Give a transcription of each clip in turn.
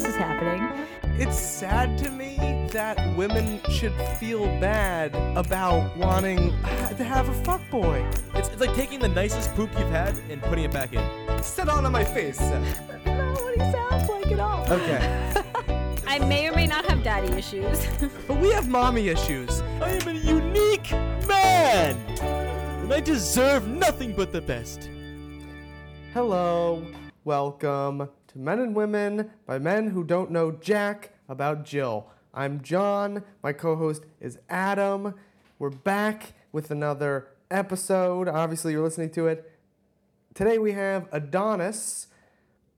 Okay, well, this is happening. It's sad to me that women should feel bad about wanting to have a fuckboy. It's, it's like taking the nicest poop you've had and putting it back in. Sit on on my face. That's not what he sounds like at all. Okay. I may or may not have daddy issues. but we have mommy issues. I am a unique man, and I deserve nothing but the best. Hello. Welcome to Men and Women by men who don't know jack about Jill. I'm John. My co host is Adam. We're back with another episode. Obviously, you're listening to it. Today we have Adonis,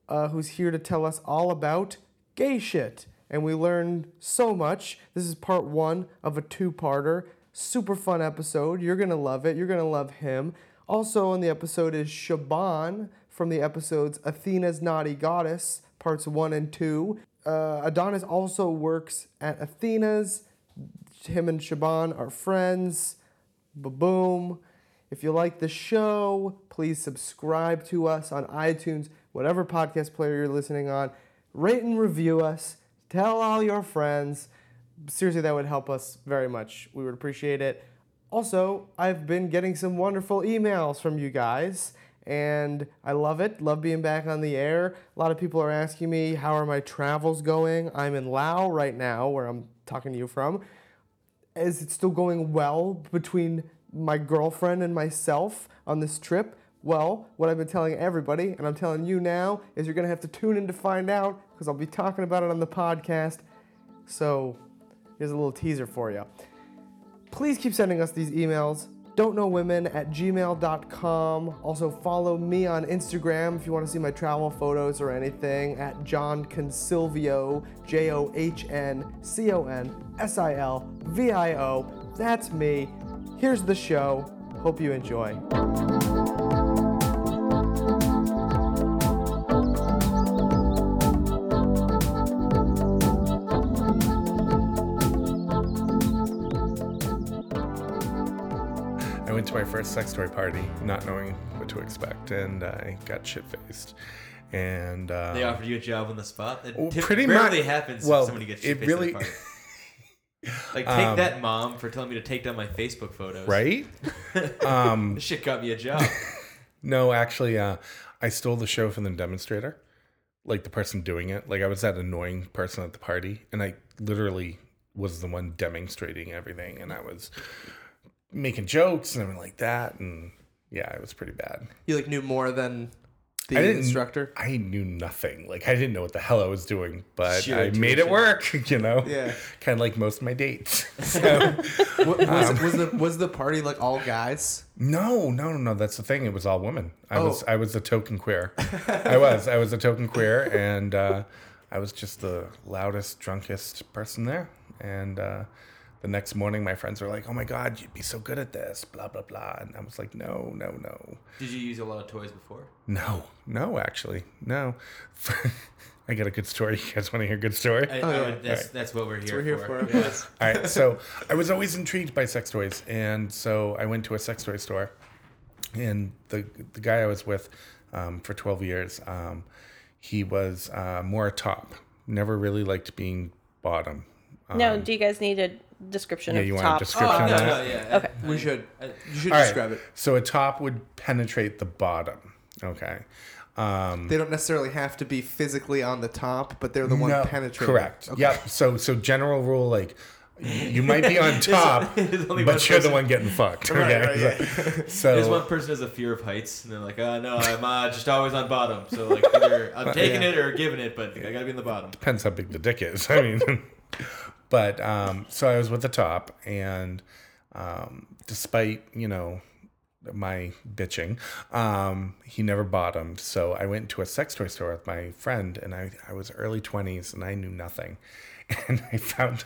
uh, who's here to tell us all about gay shit. And we learned so much. This is part one of a two parter. Super fun episode. You're going to love it. You're going to love him. Also, on the episode is Shaban from the episodes Athena's Naughty Goddess, parts one and two. Uh, Adonis also works at Athena's. Him and Shaban are friends. Ba-boom. If you like the show, please subscribe to us on iTunes, whatever podcast player you're listening on. Rate and review us. Tell all your friends. Seriously, that would help us very much. We would appreciate it. Also, I've been getting some wonderful emails from you guys, and I love it. Love being back on the air. A lot of people are asking me, how are my travels going? I'm in Laos right now, where I'm talking to you from. Is it still going well between my girlfriend and myself on this trip? Well, what I've been telling everybody, and I'm telling you now, is you're going to have to tune in to find out because I'll be talking about it on the podcast. So, here's a little teaser for you. Please keep sending us these emails. Don't know women at gmail.com. Also, follow me on Instagram if you want to see my travel photos or anything at John Consilvio, J O H N C O N S I L V I O. That's me. Here's the show. Hope you enjoy. My first sex toy party, not knowing what to expect, and I got shit faced. And uh, They offered you a job on the spot. It Well, pretty rarely much- happens well, when somebody gets it shit really- really. Like take Um, that, mom, for telling me to take down my Facebook photos. right? um, This shit got me a job. no, actually, uh, I stole the show from the demonstrator, like the person doing it. Like I was that annoying person at the party, and I literally was the one demonstrating everything, and I was making jokes and everything like that, and yeah, it was pretty bad. You like knew more than the I instructor? I knew nothing. Like I didn't know what the hell I was doing, but I made it work. You know, Yeah. kind of like most of my dates. So, Wa- was, Um, was the was the party like all guys? no, no, no, no. That's the thing. It was all women. I was, Oh. I was the token queer. I was, I was a token queer, and uh, I was just the loudest, drunkest person there. And uh, the next morning, my friends were like, "Oh my God, you'd be so good at this," blah blah blah, and I was like, "No, no, no." Did you use a lot of toys before? No, no, actually, no. I got a good story. You guys want to hear a good story? I, Oh, I would- that's, that's what we're here we're here for. for. Yeah. All right, so I was always intrigued by sex toys, and so I went to a sex toy store, and the the guy I was with um, for twelve years, um, he was uh, more a top. Never really liked being bottom. Um, No, do you guys need a description yeah, of you want a top? description Oh, of no, that? no, yeah. Okay. We should. You should All right, describe it. So a top would penetrate the bottom. Okay. Um, They don't necessarily have to be physically on the top, but they're the one no, penetrating. Correct. Okay. Yep. So so general rule like. You might be on top, there's only but you're the one getting fucked. Okay. Right, right, yeah. So There's one person has a fear of heights, and they're like, "Uh, no, I'm uh, just always on bottom. So like, either I'm taking yeah. it or giving it, but I gotta be in the bottom." depends how big the dick is. I mean, but um, so I was with the top, and um, despite you know my bitching, um, he never bottomed. So I went to a sex toy store with my friend, and I I was early twenties, and I knew nothing, and I found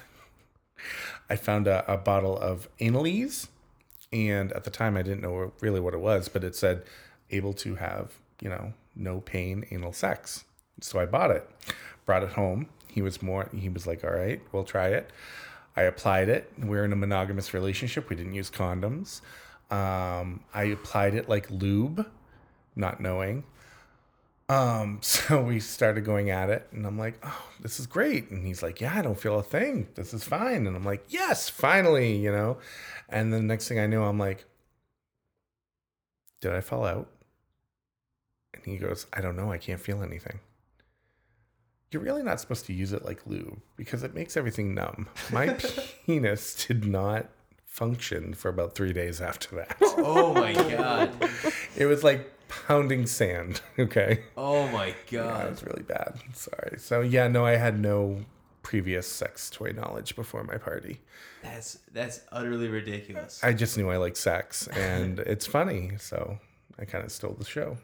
I found a, a bottle of Anal-Eze, and at the time I didn't know really what it was, but it said able to have you know no pain anal sex. So I bought it, brought it home. He was more. He was like, "All right, we'll try it." I applied it. We're in a monogamous relationship. We didn't use condoms. Um, I applied it like lube, not knowing. Um, so we started going at it, and I'm like, "Oh, this is great." And he's like, "Yeah, I don't feel a thing. This is fine." And I'm like, "Yes, finally," you know. And the next thing I knew, I'm like, "Did I fall out?" And he goes, "I don't know. I can't feel anything." You're really not supposed to use it like lube because it makes everything numb. My penis did not function for about three days after that. Oh my god. It was like pounding sand. Okay. Oh my Yeah, it was really bad. Sorry. So yeah, no, I had no previous sex toy knowledge before my party. That's that's utterly ridiculous. I just knew I liked sex, and it's funny, so I kind of stole the show.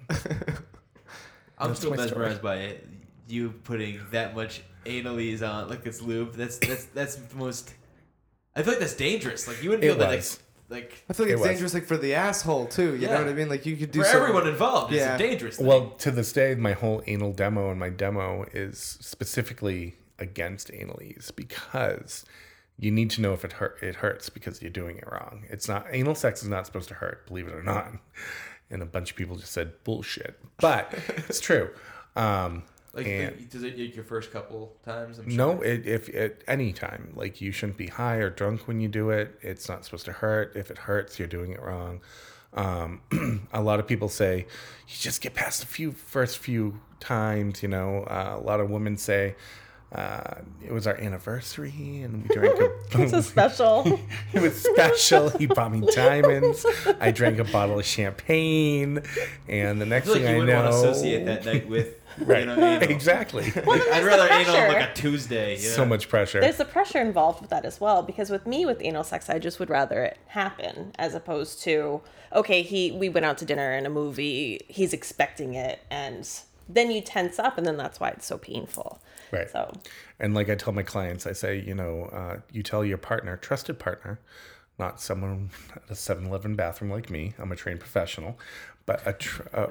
I'm That's still my story. mesmerized by it. You putting that much Anal-Eze on like it's lube. That's that's that's the most. I feel like that's dangerous. Like you wouldn't feel It that was. like like I feel like It it's was. dangerous, like for the asshole too. You Yeah. know what I mean? Like you could do for something- everyone involved. It's Yeah. a dangerous. Thing. Well, to this day, my whole anal demo and my demo is specifically against Anal-Eze because you need to know if it hurt. It hurts because you're doing it wrong. It's not anal sex is not supposed to hurt, believe it or not. And a bunch of people just said bullshit, but it's true. Um, like, and- does it like, your first couple times? I'm sure. No, it, if at any time, like you shouldn't be high or drunk when you do it. It's not supposed to hurt. If it hurts, you're doing it wrong. Um, a lot of people say you just get past the few first few times. You know, uh, a lot of women say uh, it was our anniversary and we drank a. It's a special. it was special. He bought me diamonds. I drank a bottle of champagne, and the I next feel like thing you I wouldn't know, want to associate that night with right? you know anal. exactly. Like, then I'd rather the anal on like a Tuesday. You so much pressure. There's the pressure involved with that as well, because with me with anal sex, I just would rather it happen as opposed to okay, he we went out to dinner and a movie, he's expecting it, and then you tense up, and then that's why it's so painful. Right. So And like I tell my clients, I say, you know, uh, you tell your partner, trusted partner, not someone at a 7 Eleven bathroom like me. I'm a trained professional, but a tr- uh,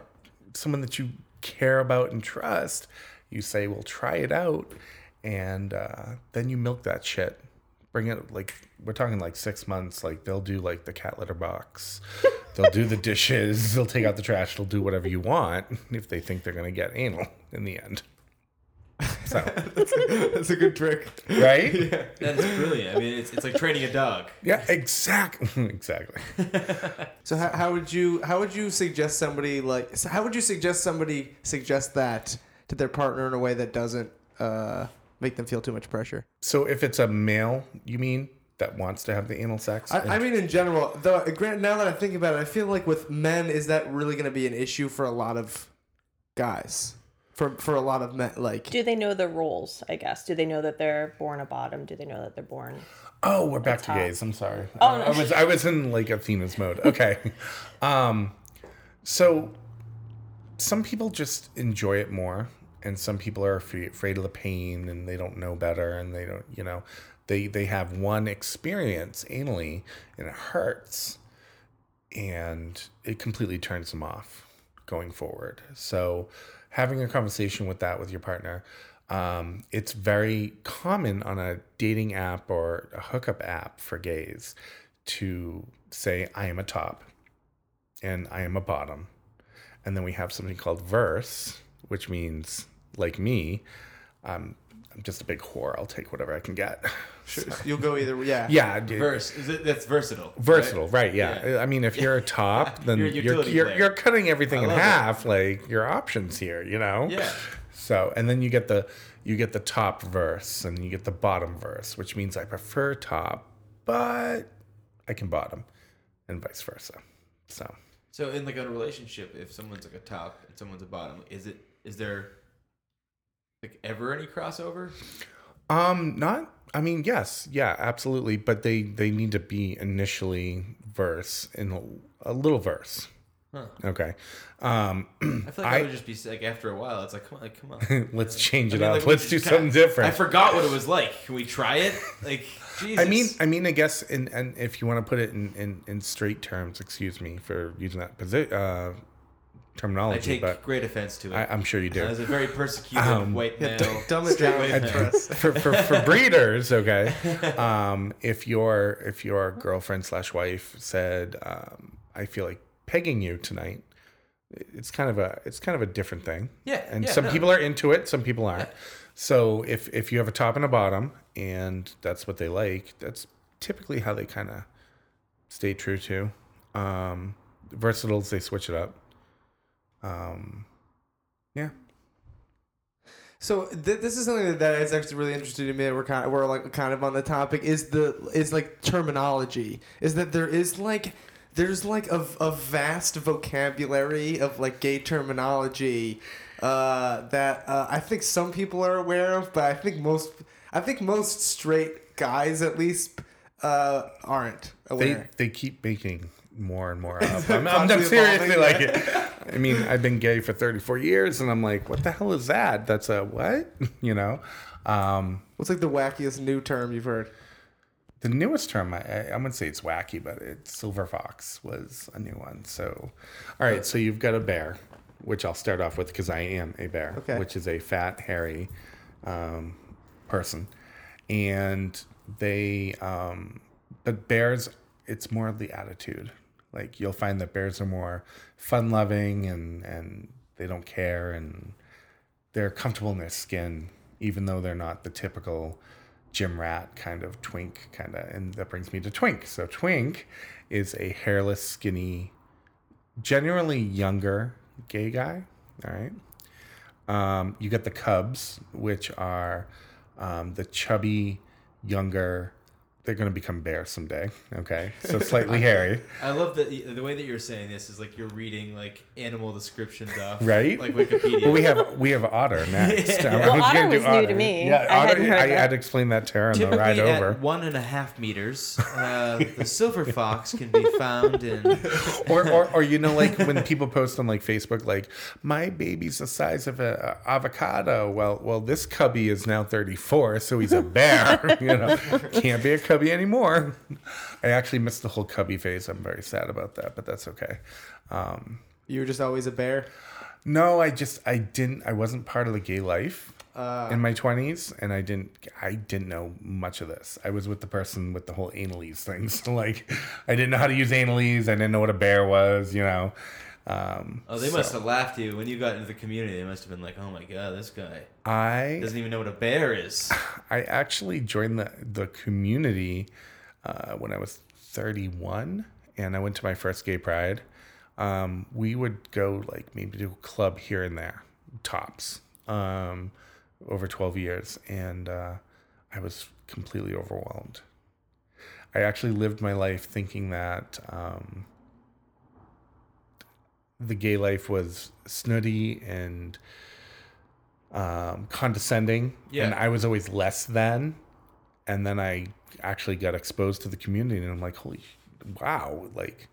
someone that you care about and trust. You say, well, try it out. And uh, then you milk that shit. Bring it like, we're talking like six months. Like, they'll do like the cat litter box, they'll do the dishes, they'll take out the trash, they'll do whatever you want if they think they're going to get anal in the end. So, That's a good trick. right? Yeah. That's brilliant. I mean, it's, it's like training a dog. Yeah, exactly. exactly. So how, how would you how would you suggest somebody like so how would you suggest somebody suggest that to their partner in a way that doesn't uh, make them feel too much pressure? So if it's a male, you mean that wants to have the anal sex? I, I mean, in general, though. Grant, now that I think about it, I feel like with men, is that really going to be an issue for a lot of guys? For for a lot of men, like do they know the roles? I guess. Do they know that they're born a bottom? Do they know that they're born? oh, we're back to top. gays. I'm sorry. Oh, I, no. I was I was in like Athena's mode. Okay. um, so some people just enjoy it more, and some people are afraid, afraid of the pain, and they don't know better, and they don't, you know, they they have one experience anally, and it hurts, and it completely turns them off going forward. So having a conversation with that with your partner. Um, it's very common on a dating app or a hookup app for gays to say, I am a top and I am a bottom. And then we have something called verse, which means, like me, um, I'm just a big whore. I'll take whatever I can get. you'll go either. Yeah. yeah, dude. Verse. Is it, that's versatile. Versatile, right? Yeah. Yeah. I mean, if you're a top, then You're you're a you're, you're, you're cutting everything I in love it. half. Like your options here, you know. Yeah. So, and then you get the you get the top verse and you get the bottom verse, which means I prefer top, but I can bottom, and vice versa. So, So in like a relationship, if someone's like a top and someone's a bottom, is it is there like ever any crossover? um, not. I mean, yes, yeah, absolutely, but they they need to be initially verse in a, a little verse. Huh. Okay. Um, I feel like I- I would just be like after a while, it's like come on, like, come on. let's change I it mean, up. like, let's do just kinda- something different. I forgot what it was like. Can we try it? Like Jesus. I mean, I mean, I guess, in, and if you want to put it in, in, in straight terms, excuse me for using that posi- uh, I take but great offense to it. I, I'm sure you do. As a very persecuted Um, white male. d- dumb it straight down white man. for, for, for breeders, okay. Um, if your if your girlfriend slash wife said, um, "I feel like pegging you tonight," it's kind of a it's kind of a different thing. Yeah, and yeah, some no. people are into it, some people aren't. So if if you have a top and a bottom, and that's what they like, that's typically how they kind of stay true to. Um, versatiles, they switch it up. Um, yeah. So th- this is something that is actually really interesting to me. We're kind of, we're like kind of on the topic is the is like terminology. Is that there is like there's like a, a vast vocabulary of like gay terminology uh, that uh, I think some people are aware of, but I think most I think most straight guys at least uh, aren't aware. They they keep making more and more up. I'm, I'm, I'm seriously like it. I mean, I've been gay for 34 years, and I'm like, what the hell is that? That's a what? You know. Um, What's like the wackiest new term you've heard? The newest term, I, I, wouldn't say it's wacky, but it's silver fox was a new one. So, all right, so you've got a bear, which I'll start off with because I am a bear, Okay. which is a fat, hairy um, person. And they, um, but bears, it's more of the attitude. Like you'll find that bears are more fun loving and, and they don't care and they're comfortable in their skin, even though they're not the typical gym rat kind of twink kind of. And that brings me to twink. So twink is a hairless, skinny, generally younger gay guy. All right. Um, you got the cubs, which are um, the chubby, younger. They're going to become bears someday. Okay, so slightly hairy. I love that the way that you're saying this is like you're reading like animal descriptions off, Right? Like Wikipedia. Well, we have we have otter next. Yeah. I Well, was otter was new to me. Yeah, I otter. hadn't I, had to explain that to her on the Typically ride at over. one and a half meters, uh, the silver fox can be found in. or, or, or you know, like when people post on like Facebook, like my baby's the size of a, a avocado. Well, well, this cubby is now 34, so he's a bear. you know, can't be a cubby anymore. I actually missed the whole cubby phase. I'm very sad about that, but that's okay. Um, You were just always a bear. no, I just I didn't. I wasn't part of the gay life Uh, in my 20s, and I didn't. I didn't know much of this. I was with the person with the whole Anal-Eze things. like, I didn't know how to use Anal-Eze. I didn't know what a bear was. You know. Um, Oh, they so must have laughed at you when you got into the community. They must have been like, "Oh my god, this guy I doesn't even know what a bear is." I actually joined the the community uh, when I was 31, and I went to my first gay pride. Um, we would go like maybe to a club here and there, tops, um, over 12 years, and uh, I was completely overwhelmed. I actually lived my life thinking that um, the gay life was snooty and um, condescending, Yeah. and I was always less than. And then I actually got exposed to the community, and I'm like, holy, wow! Like,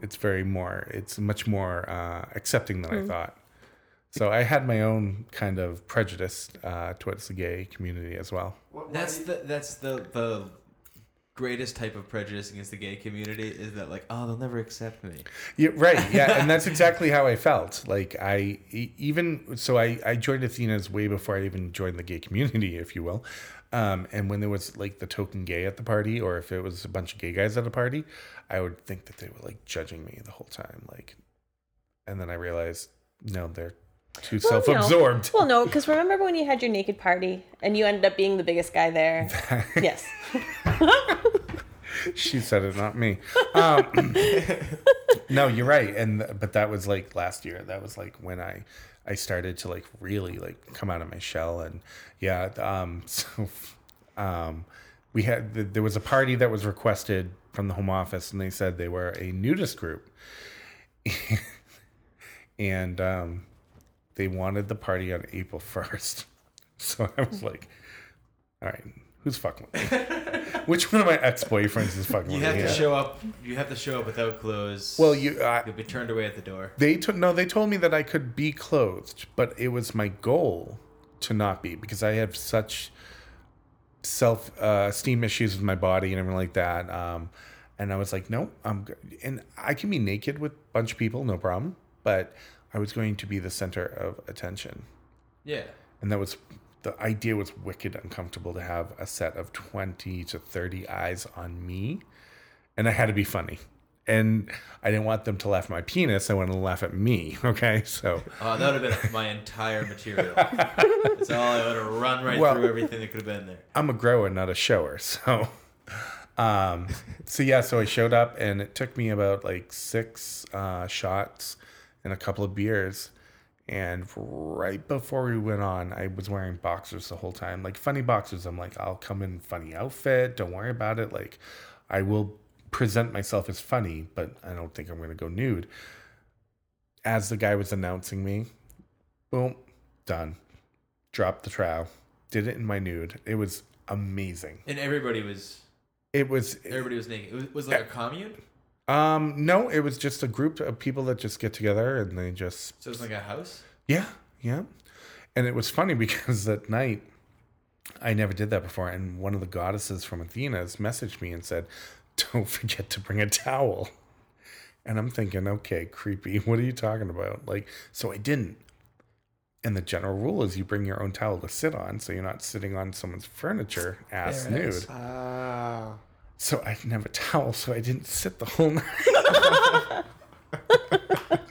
it's very more, it's much more uh, accepting than I thought. So I had my own kind of prejudice uh, towards the gay community as well. That's the that's the the greatest type of prejudice against the gay community is that like, oh, they'll never accept me. Yeah, right. Yeah, and that's exactly how I felt. Like i even so, I I joined Athena's way before I even joined the gay community, if you will. Um, and when there was like the token gay at the party, or if it was a bunch of gay guys at a party, I would think that they were like judging me the whole time. Like, and then I realized, no, they're too Well, self-absorbed. Well, no, because remember when you had your naked party and you ended up being the biggest guy there? yes. she said it, not me. Um, no, you're right. And but that was like last year. That was like when I I started to like really like come out of my shell. And yeah, um, so um, we had there was a party that was requested from the home office, and they said they were a nudist group, and um, they wanted the party on April first. So I was like, all right. Who's fucking with me? Which one of my ex boyfriends is fucking You with have me? to Yeah. show up. You have to show up without clothes. Well, you uh, you'll be turned away at the door. they took no. They told me that I could be clothed, but it was my goal to not be because I have such self uh, esteem issues with my body and everything like that. Um, and I was like, no, I'm good. And I can be naked with a bunch of people, no problem. But I was going to be the center of attention, Yeah. and that was the idea was wicked uncomfortable to have a set of twenty to thirty eyes on me, and I had to be funny. and I didn't want them to laugh at my penis. I wanted to laugh at me. Okay, so Oh, that would have been my entire material. That's all I would have run right Well- through everything that could have been there. I'm a grower, not a shower. So, um, so yeah, so I showed up, and it took me about like six uh, shots and a couple of beers. And right before we went on, I was wearing boxers the whole time, like funny boxers. I'm like, I'll come in funny outfit. Don't worry about it. Like, I will present myself as funny, but I don't think I'm going to go nude. As the guy was announcing me, boom, done. Dropped the trowel. Did it in my nude. It was amazing. And everybody was It was everybody was naked. It was, was like a commune? Um no, it was just a group of people that just get together and they just So it was like a house? yeah, yeah. And it was funny because that night I never did that before and one of the goddesses from Athena's messaged me and said, "Don't forget to bring a towel." And I'm thinking, "Okay, creepy. What are you talking about?" Like, so I didn't. And the general rule is you bring your own towel to sit on, so you're not sitting on someone's furniture ass nude. Ah. So I didn't have a towel, so I didn't sit the whole night.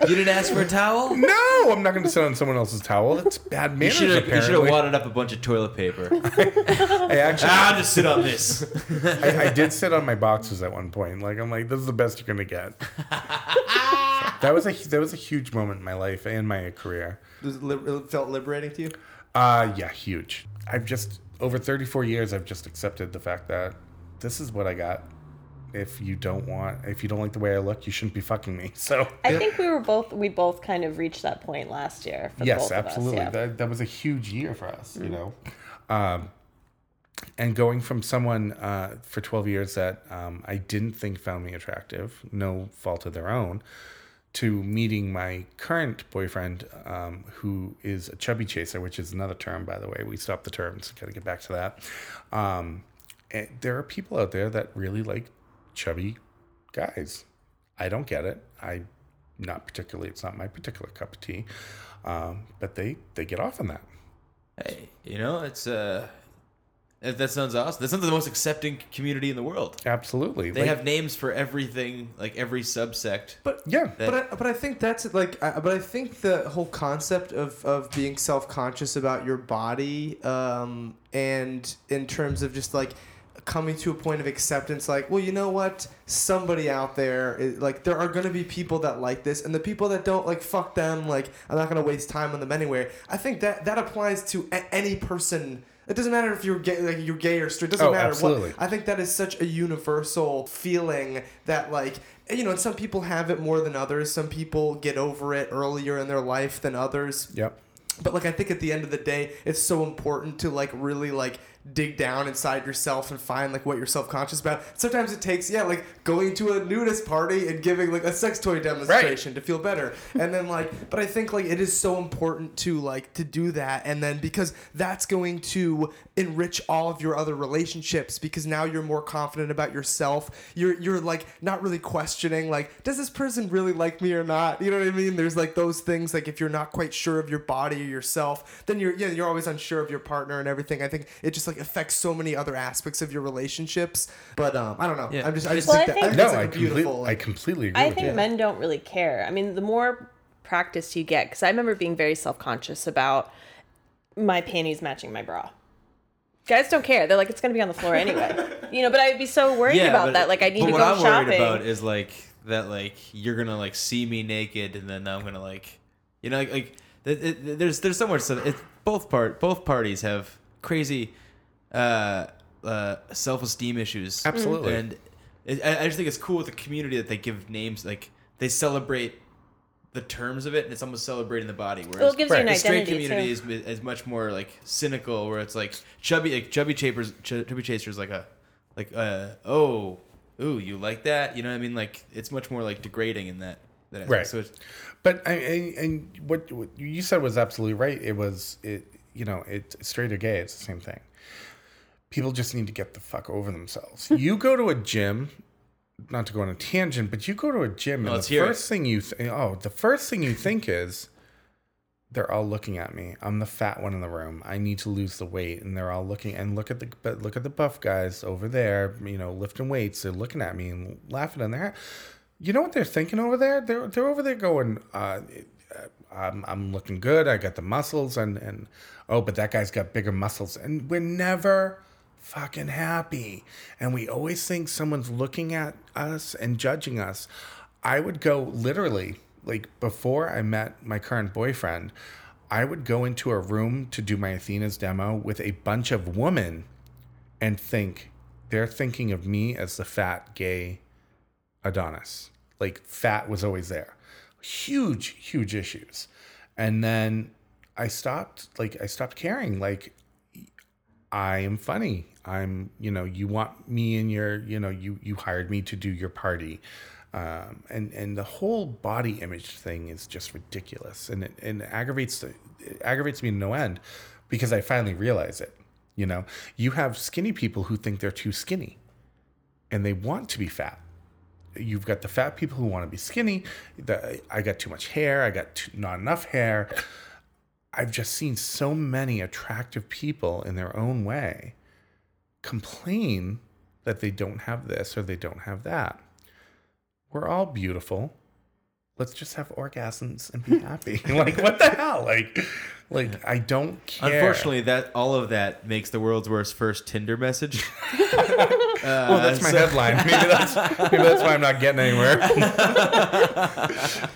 You didn't ask for a towel? no, I'm not going to sit on someone else's towel. That's bad You manners. should have you should have wadded up a bunch of toilet paper. I actually, ah, I'll just sit on this. I, I did sit on my boxes at one point. Like I'm like, this is the best you're going to get. So that was a that was a huge moment in my life and my career. Does it, li- it felt liberating to you? Uh yeah, huge. I've just over 34 years, I've just accepted the fact that this is what I got. If you don't want, if you don't like the way I look, you shouldn't be fucking me. So I think we were both we both kind of reached that point last year. For yes both of us, absolutely yeah. that, that was a huge year for us you know um, and going from someone uh, for 12 years that um, i didn't think found me attractive no fault of their own to meeting my current boyfriend um, who is a chubby chaser which is another term by the way we stopped the terms gotta get back to that um, and there are people out there that really like chubby guys i don't get it i not particularly it's not my particular cup of tea um, but they they get off on that Hey, you know, it's uh that that sounds awesome. That sounds like the most accepting community in the world. absolutely They Like, have names for everything, like every subsect. But yeah But I, but I think that's like I, but I think the whole concept of, of being self conscious about your body um, and in terms of just like coming to a point of acceptance like well you know what somebody out there is, like there are going to be people that like this and the people that don't like fuck them like I'm not going to waste time on them anyway I think that that applies to a- any person it doesn't matter if you're gay like you're gay or straight it doesn't Oh, matter absolutely. what I think that is such a universal feeling that like you know, and some people have it more than others. Some people get over it earlier in their life than others. yep But like I think at the end of the day, it's so important to like really like dig down inside yourself and find like what you're self-conscious about. Sometimes it takes yeah, like going to a nudist party and giving like a sex toy demonstration to feel better. And then like but I think like it is so important to like to do that and then because that's going to enrich all of your other relationships because now you're more confident about yourself. You're you're like not really questioning like does this person really like me or not? You know what I mean? There's like those things like if you're not quite sure of your body yourself, then you're yeah, you're always unsure of your partner and everything. I think it just like affects so many other aspects of your relationships. But um I don't know. Yeah. I'm just I just Well, think I think- I think no like I, a complete, beautiful I completely agree I with think you men don't really care. I mean, the more practice you get, because I remember being very self conscious about my panties matching my bra. Guys don't care. They're like, it's gonna be on the floor anyway, you know. But I'd be so worried about but- that. Like, I need but to what go I'm shopping. worried about is like that, like you're gonna like see me naked, and then I'm gonna like, you know, like, like th- th- th- there's there's somewhere so it both part both parties have crazy uh, uh, self esteem issues. Absolutely. and it, I I just think it's cool with the community that they give names like they celebrate the terms of it, and it's almost celebrating the body. Whereas Well, it gives you an the straight community too. is, is much more like cynical, where it's like chubby, like chubby chapers, ch- chubby chasers, like a, like uh, oh, ooh, you like that? You know what I mean? Like it's much more like degrading in that. That. Right. So it's, But I, I, and what, what you said was absolutely right. It was it. You know, it straight or gay. It's the same thing. People just need to get the fuck over themselves. you go to a gym, not to go on a tangent, but you go to a gym and the hear it. first thing you th- oh the first thing you think is they're all looking at me. I'm the fat one in the room. I need to lose the weight, and they're all looking and look at the but look at the buff guys over there. You know, lifting weights. They're looking at me and laughing in their. You know what they're thinking over there? They're they're over there going, uh, I'm I'm looking good. I got the muscles, and and oh, but that guy's got bigger muscles, and we're never fucking happy, and we always think someone's looking at us and judging us. I would go literally like before I met my current boyfriend. I would go into a room to do my Athena's demo with a bunch of women and think they're thinking of me as the fat gay Adonis. Like fat was always there. Huge, huge issues. And then I stopped like I stopped caring. Like I am funny. I'm, you know, you want me in your, you know, you you hired me to do your party. Um, and and the whole body image thing is just ridiculous, and it, and it aggravates the, it aggravates me to no end, because I finally realize it. You know, you have skinny people who think they're too skinny, and they want to be fat. You've got the fat people who want to be skinny. The, I got too much hair. I got too, not enough hair. I've just seen so many attractive people in their own way complain that they don't have this or they don't have that. We're all beautiful. Let's just have orgasms and be happy. like what the hell? Like like I don't care. Unfortunately, that all of that makes the world's worst first Tinder message. well, that's my headline. Maybe that's maybe that's why I'm not getting anywhere.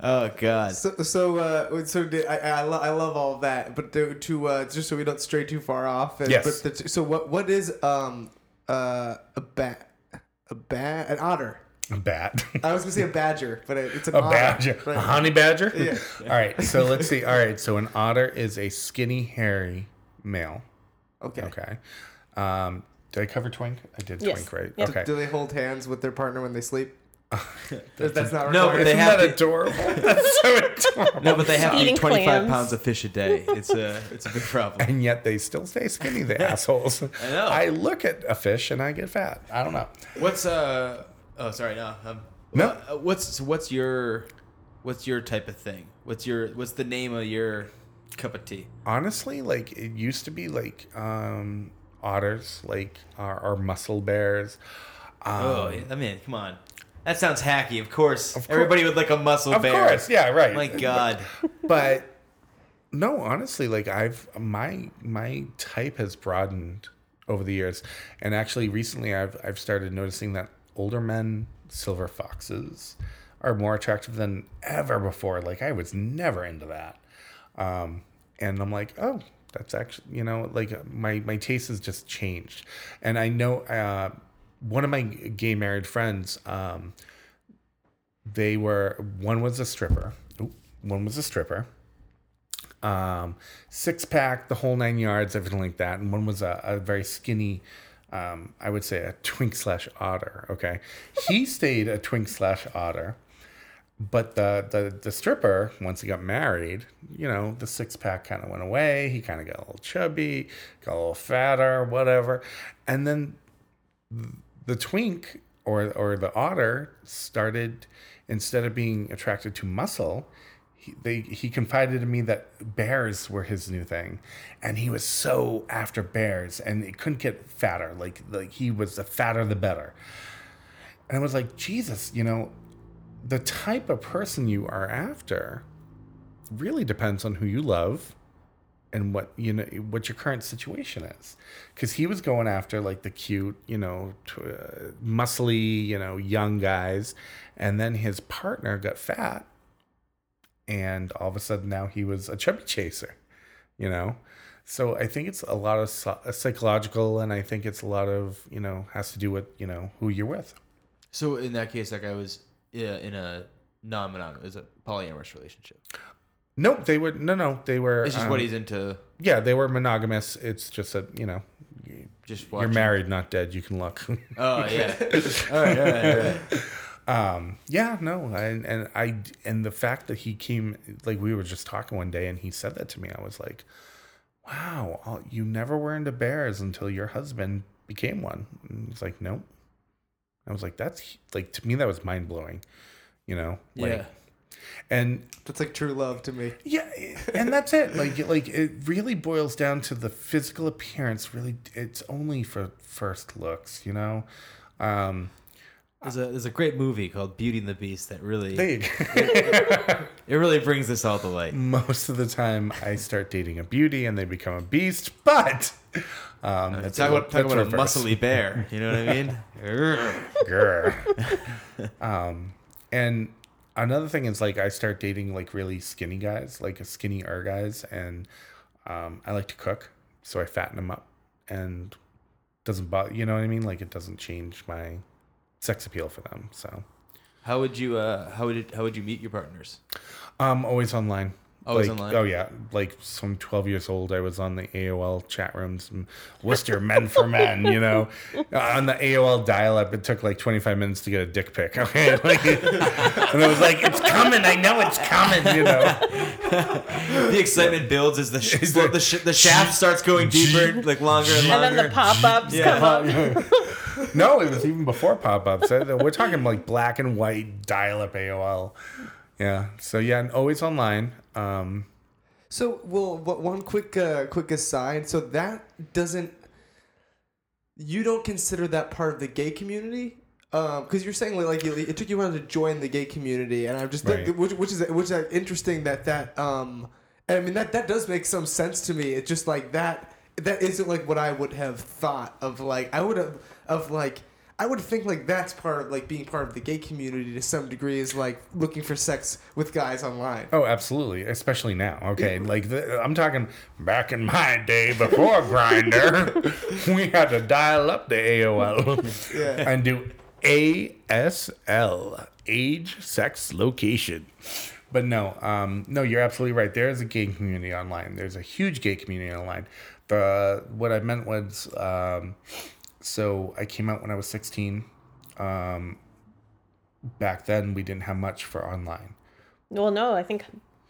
oh God. So, so, uh, so did, I, I, lo- I love all of that, but to, to uh, just so we don't stray too far off. And, Yes. But the, so what, what is um uh a bat, a bat, an otter? A bat. I was gonna say a badger, but it's an A otter. badger. Right. A honey badger? Yeah. All right. So let's see. All right. So an otter is a skinny, hairy male. Okay. Okay. Um, did I cover twink? I did Yes. twink, right? Yep. Okay. Do they hold hands with their partner when they sleep? That's not No, but they Isn't have that to- adorable? That's so adorable. No, but they have to eat 25 pounds of fish a day. It's a it's a big problem. and yet they still stay skinny, the assholes. I know. I look at a fish and I get fat. I don't know. What's uh? Oh, sorry. No. Um, No. uh, what's so what's your what's your type of thing? What's your what's the name of your cup of tea? honestly like it used to be like um otters like our, our muscle bears um, Oh, I mean, come on. That sounds hacky. Of course, Of course. everybody would like a muscle of bear. course yeah right My God. but no honestly like i've my my type has broadened over the years and actually recently i've i've started noticing that older men silver foxes are more attractive than ever before. Like i was never into that. Um and i'm like oh that's actually you know like my my taste has just changed. And i know uh one of my gay married friends um they were one was a stripper. Oop, one was a stripper. Um six pack the whole nine yards everything like that. And one was a, a very skinny um i would say a twink slash otter okay? He stayed a twink slash otter but the, the the stripper once he got married you know the six pack kind of went away. He kind of got a little chubby got a little fatter whatever. And then the twink or or the otter started instead of being attracted to muscle he, they he confided in me that bears were his new thing. And he was so after bears and it couldn't get fatter. Like like he was the fatter the better. And i was like jesus you know the type of person you are after really depends on who you love and what you know what your current situation is. Because he was going after like the cute you know t- uh, muscly you know young guys. And then his partner got fat and all of a sudden now he was a chubby chaser you know so i think it's a lot of psychological and i think it's a lot of you know has to do with you know who you're with So in that case, that guy was yeah, in a non-monogamous, a polyamorous relationship. nope they were no no they were It's just um, what he's into. yeah they were monogamous it's just that you know Just you're married not dead you can look Oh yeah. all right, all right, all right. Um yeah no and and i and the fact that he came like we were just talking one day and he said that to me i was like wow all- you never were into bears until your husband became one and he's like nope i was like that's like to me that was mind-blowing you know like Yeah. and That's like true love to me. yeah, and that's it. Like, like it really boils down to the physical appearance. Really, it's only for first looks, you know. Um, There's a there's a great movie called Beauty and the Beast that really go. it really brings this all to light. Most of the time, I start dating a beauty and they become a beast, but um, that's Talk about, talk that's about a muscly bear. You know what I mean? Grr. um, and another thing is like I start dating like really skinny guys, like a skinnier guys, and um, I like to cook, so I fatten them up, and doesn't bother. You know what I mean? Like it doesn't change my sex appeal for them. So how would you uh how would it, how would you meet your partners? um, always online. Always Like, online? Oh yeah, like some 12 years old, I was on the AOL chat rooms, and Worcester Men for Men. You know, Uh, on the AOL dial-up, it took like 25 minutes to get a dick pic. Okay, like, and I was like, "It's coming! I know it's coming!" You know. The excitement builds as the sh- Is the, sh- the shaft starts going deeper, like longer and longer, And then the pop-ups Yeah. come up. No, it was even before pop-ups. Uh, We're talking like black and white dial-up AOL. Yeah. So yeah, and always online. Um, So, well, one quick uh, quick aside. So that doesn't. You don't consider that part of the gay community, because you're saying like, it took you a while to join the gay community, and I'm just Right. which, which is which is interesting that that um, and I mean that that does make some sense to me. It's just like that that isn't like what I would have thought of. Like I would have of like. I would think like that's part of like being part of the gay community to some degree is like looking for sex with guys online. Oh, absolutely, especially now. Okay, like the, I'm talking back in my day before Grindr, we had to dial up the AOL Yeah. and do ASL, age, sex, location. But no, um, no, you're absolutely right. There is a gay community online. There's a huge gay community online. The what I meant was, um, so I came out when I was 16. Um, back then, we didn't have much for online. Well, no, I think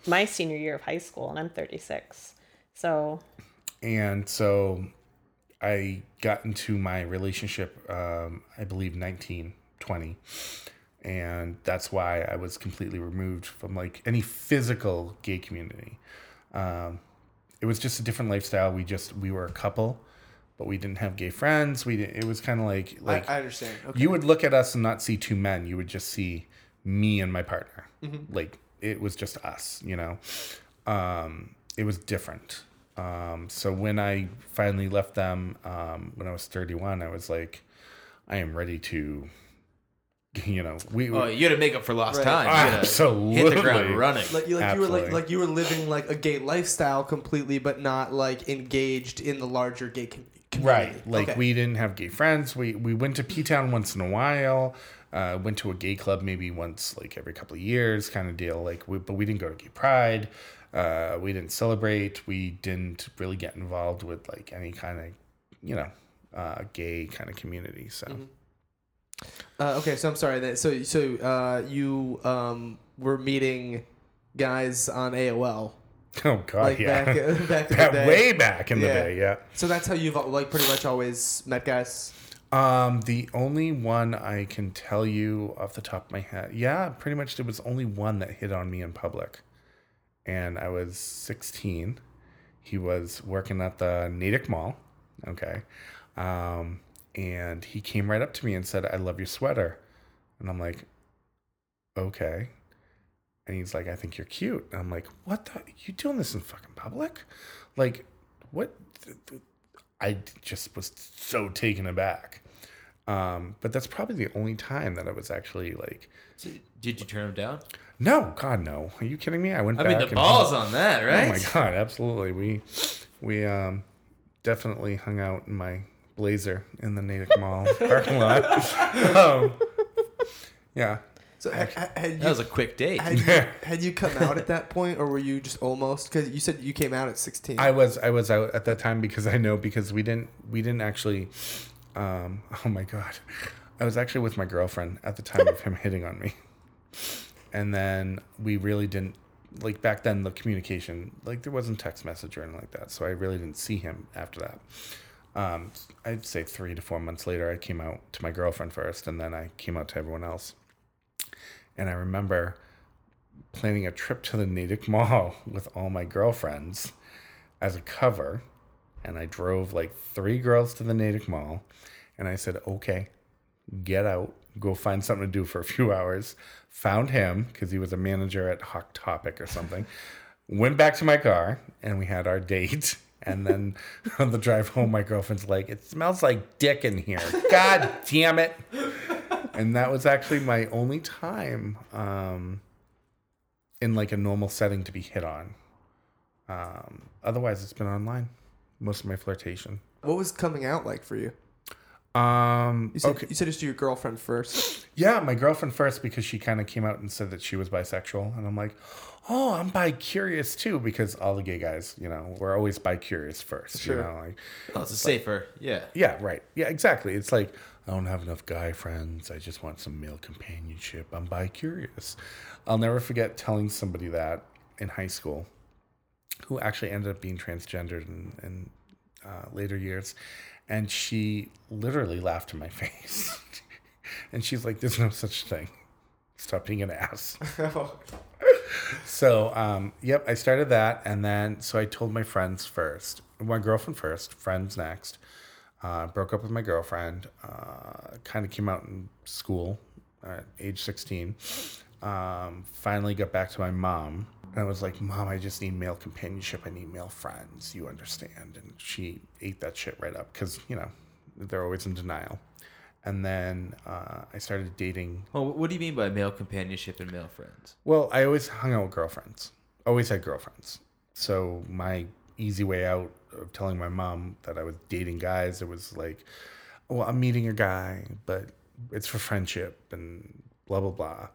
my senior year of high school, and I'm 36. So and so I got into my relationship, um, I believe 19, 20. And that's why I was completely removed from like any physical gay community. Um, it was just a different lifestyle. We just, we were a couple, but we didn't have gay friends. We didn't, it was kind of like, like I, I understand. Okay. you would look at us and not see two men. You would just see me and my partner. Like it was just us, you know. Um, it was different. Um, so when I finally left them, um, when I was 31, I was like, I am ready to, you know, we. Oh, you got to make up for lost Right. time. You gotta Absolutely. hit the ground running. like you like you were like Absolutely. like you were living like a gay lifestyle completely, but not like engaged in the larger gay com- community. Right. Like Okay. we didn't have gay friends. We we went to P Town once in a while. Uh, went to a gay club maybe once like every couple of years, kind of deal. Like, we, but we didn't go to gay pride. Uh, we didn't celebrate. We didn't really get involved with like any kind of, you know, uh, gay kind of community. So Uh, okay, so I'm sorry. That so so uh, you um, were meeting guys on AOL, oh god, like yeah, back back That way back in the day, yeah. So that's how you've like pretty much always met guys. Um, the only one I can tell you off the top of my head, yeah, pretty much there was only one that hit on me in public, and I was 16. He was working at the Natick Mall, okay, um, and he came right up to me and said, "I love your sweater," and I'm like, "Okay," and he's like, "I think you're cute," and I'm like, "What the? You doing this in fucking public? Like, what?" I just was so taken aback. Um, but that's probably the only time that I was actually like, Did you turn him down? no, God, no. Are you kidding me? I went I back. mean, the balls on that, right? Oh my God, absolutely. We, we, um, definitely hung out in my blazer in the Natick Mall parking lot. um, yeah. So ha- ha- had you, That was a quick date. had, you, had you come out at that point, or were you just almost? Because you said you came out at 16. I was I was out at that time because I know because we didn't we didn't actually um oh my god. I was actually with my girlfriend at the time of him hitting on me. And then we really didn't like back then the communication like there wasn't text message or anything like that. So I really didn't see him after that. Um I'd say 3 to 4 months later I came out to my girlfriend first and then I came out to everyone else. And I remember planning a trip to the Natick Mall with all my girlfriends as a cover. And I drove like three girls to the Natick Mall. And I said, okay, get out. go find something to do for a few hours. Found him because he was a manager at Hot Topic or something. Went back to my car and we had our date. And then on the drive home, my girlfriend's like, "It smells like dick in here. God damn it!" And that was actually my only time um, in like a normal setting to be hit on. Um, otherwise, it's been online. Most of my flirtation. What was coming out like for you? Um, You said, okay. you said it's to your girlfriend first. Yeah, my girlfriend first because she kind of came out and said that she was bisexual, and I'm like, oh, I'm bi curious too because all the gay guys, you know, we're always bi curious first. Sure. You know, like, Oh, it's a safer. Yeah. yeah, right, yeah, exactly. It's like I don't have enough guy friends. I just want some male companionship. I'm bi curious. I'll never forget telling somebody that in high school, who actually ended up being transgendered in, in uh, later years, and she literally laughed in my face, and she's like, "There's no such thing. Stop being an ass." So, um, yep, I started that, and then so I told my friends first, my girlfriend first, friends next. Uh, broke up with my girlfriend. Uh, kind of came out in school at age sixteen. Um, finally got back to my mom, and I was like, "Mom, I just need male companionship. I need male friends. You understand?" And she ate that shit right up because you know they're always in denial. And then uh, I started dating Well, what do you mean by male companionship and male friends? well, I always hung out with girlfriends. Always had girlfriends. So my easy way out of telling my mom that I was dating guys, it was like, well, I'm meeting a guy, but it's for friendship and blah blah blah.